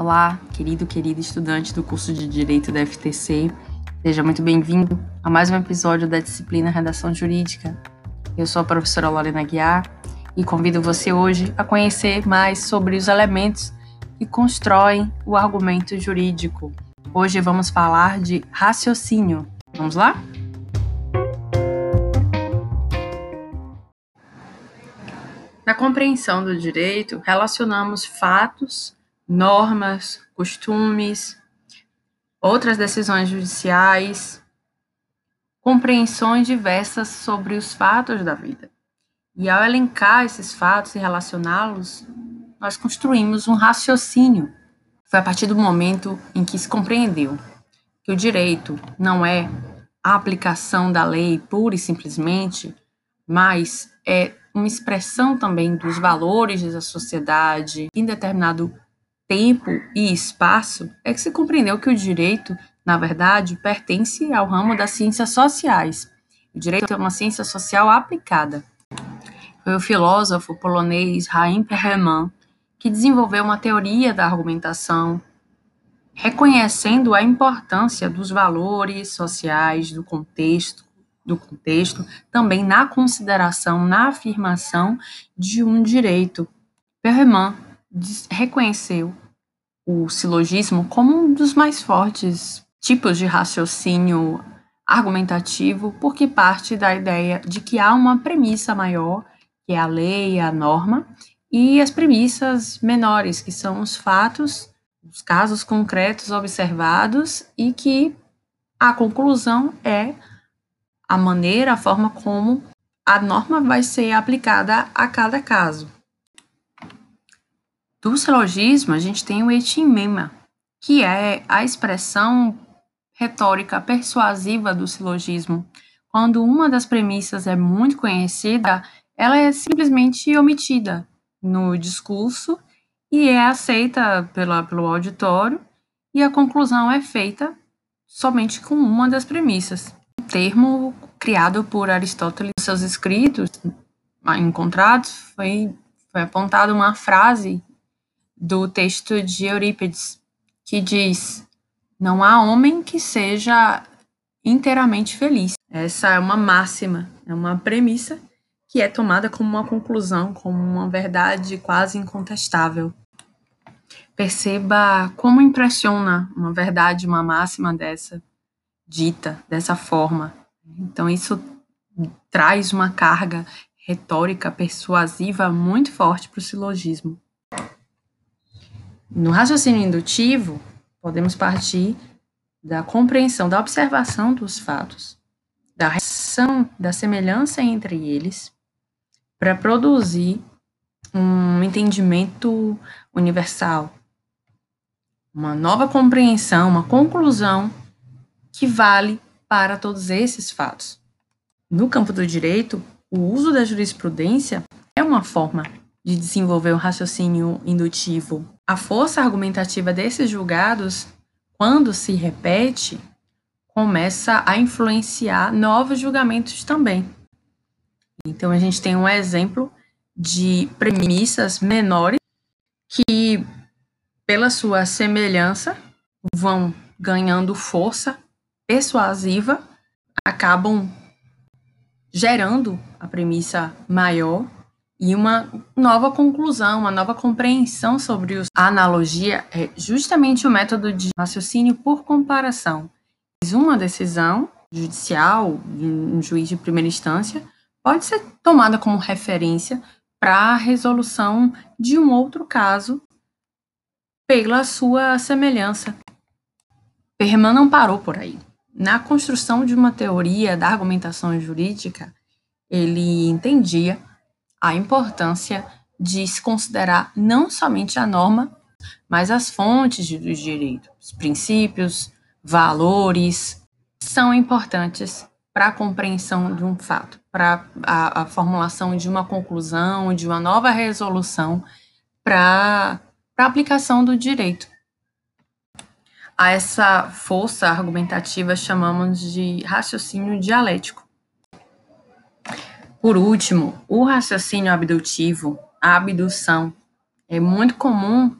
Olá, querido, querida estudante do curso de Direito da FTC. Seja muito bem-vindo a mais um episódio da disciplina Redação Jurídica. Eu sou a professora Lorena Guiar e convido você hoje a conhecer mais sobre os elementos que constroem o argumento jurídico. Hoje vamos falar de raciocínio. Vamos lá? Na compreensão do direito, relacionamos fatos normas, costumes, outras decisões judiciais, compreensões diversas sobre os fatos da vida. E ao elencar esses fatos e relacioná-los, nós construímos um raciocínio. Foi a partir do momento em que se compreendeu que o direito não é a aplicação da lei pura e simplesmente, mas é uma expressão também dos valores da sociedade em determinado tempo e espaço, é que se compreendeu que o direito, na verdade, pertence ao ramo das ciências sociais. O direito é uma ciência social aplicada. Foi o filósofo polonês Chaim Perelman que desenvolveu uma teoria da argumentação, reconhecendo a importância dos valores sociais, do contexto, do contexto, também na consideração, na afirmação de um direito. Perelman reconheceu o silogismo como um dos mais fortes tipos de raciocínio argumentativo, porque parte da ideia de que há uma premissa maior, que é a lei, a norma, e as premissas menores, que são os fatos, os casos concretos observados, e que a conclusão é a maneira, a forma como a norma vai ser aplicada a cada caso. Do silogismo, a gente tem o etimema, que é a expressão retórica persuasiva do silogismo. Quando uma das premissas é muito conhecida, ela é simplesmente omitida no discurso e é aceita pela, pelo auditório, e a conclusão é feita somente com uma das premissas. Um termo criado por Aristóteles seus escritos encontrados foi, foi apontada uma frase do texto de Eurípides, que diz: Não há homem que seja inteiramente feliz. Essa é uma máxima, é uma premissa que é tomada como uma conclusão, como uma verdade quase incontestável. Perceba como impressiona uma verdade, uma máxima dessa, dita dessa forma. Então, isso traz uma carga retórica persuasiva muito forte para o silogismo. No raciocínio indutivo, podemos partir da compreensão, da observação dos fatos, da relação, da semelhança entre eles, para produzir um entendimento universal, uma nova compreensão, uma conclusão que vale para todos esses fatos. No campo do direito, o uso da jurisprudência é uma forma de desenvolver um raciocínio indutivo a força argumentativa desses julgados, quando se repete, começa a influenciar novos julgamentos também. Então, a gente tem um exemplo de premissas menores que, pela sua semelhança, vão ganhando força persuasiva, acabam gerando a premissa maior e uma nova conclusão, uma nova compreensão sobre os... a analogia é justamente o método de raciocínio por comparação. Uma decisão judicial, um juiz de primeira instância, pode ser tomada como referência para a resolução de um outro caso pela sua semelhança. Perman não parou por aí. Na construção de uma teoria da argumentação jurídica, ele entendia a importância de se considerar não somente a norma, mas as fontes do direito, os princípios, valores, são importantes para a compreensão de um fato, para a, a, formulação de uma conclusão, de uma nova resolução para a aplicação do direito. A essa força argumentativa chamamos de raciocínio dialético. Por último, o raciocínio abdutivo, a abdução, é muito comum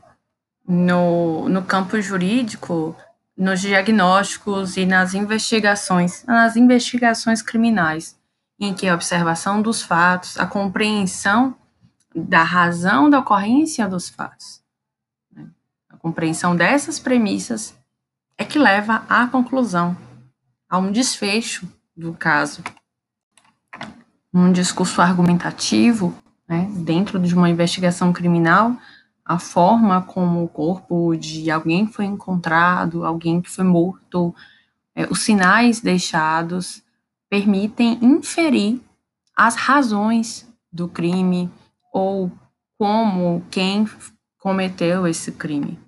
no, no campo jurídico, nos diagnósticos e nas investigações, nas investigações criminais, em que a observação dos fatos, a compreensão da razão da ocorrência dos fatos, né? a compreensão dessas premissas é que leva à conclusão, a um desfecho do caso. Um discurso argumentativo, né, dentro de uma investigação criminal, a forma como o corpo de alguém foi encontrado, alguém que foi morto, é, os sinais deixados permitem inferir as razões do crime ou como quem cometeu esse crime.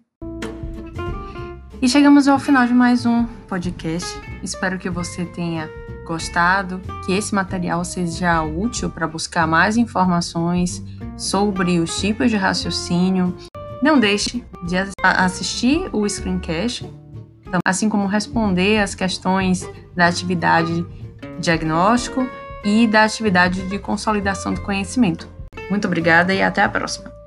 E chegamos ao final de mais um podcast. Espero que você tenha gostado, que esse material seja útil para buscar mais informações sobre os tipos de raciocínio. Não deixe de assistir o screencast, assim como responder as questões da atividade diagnóstico e da atividade de consolidação do conhecimento. Muito obrigada e até a próxima!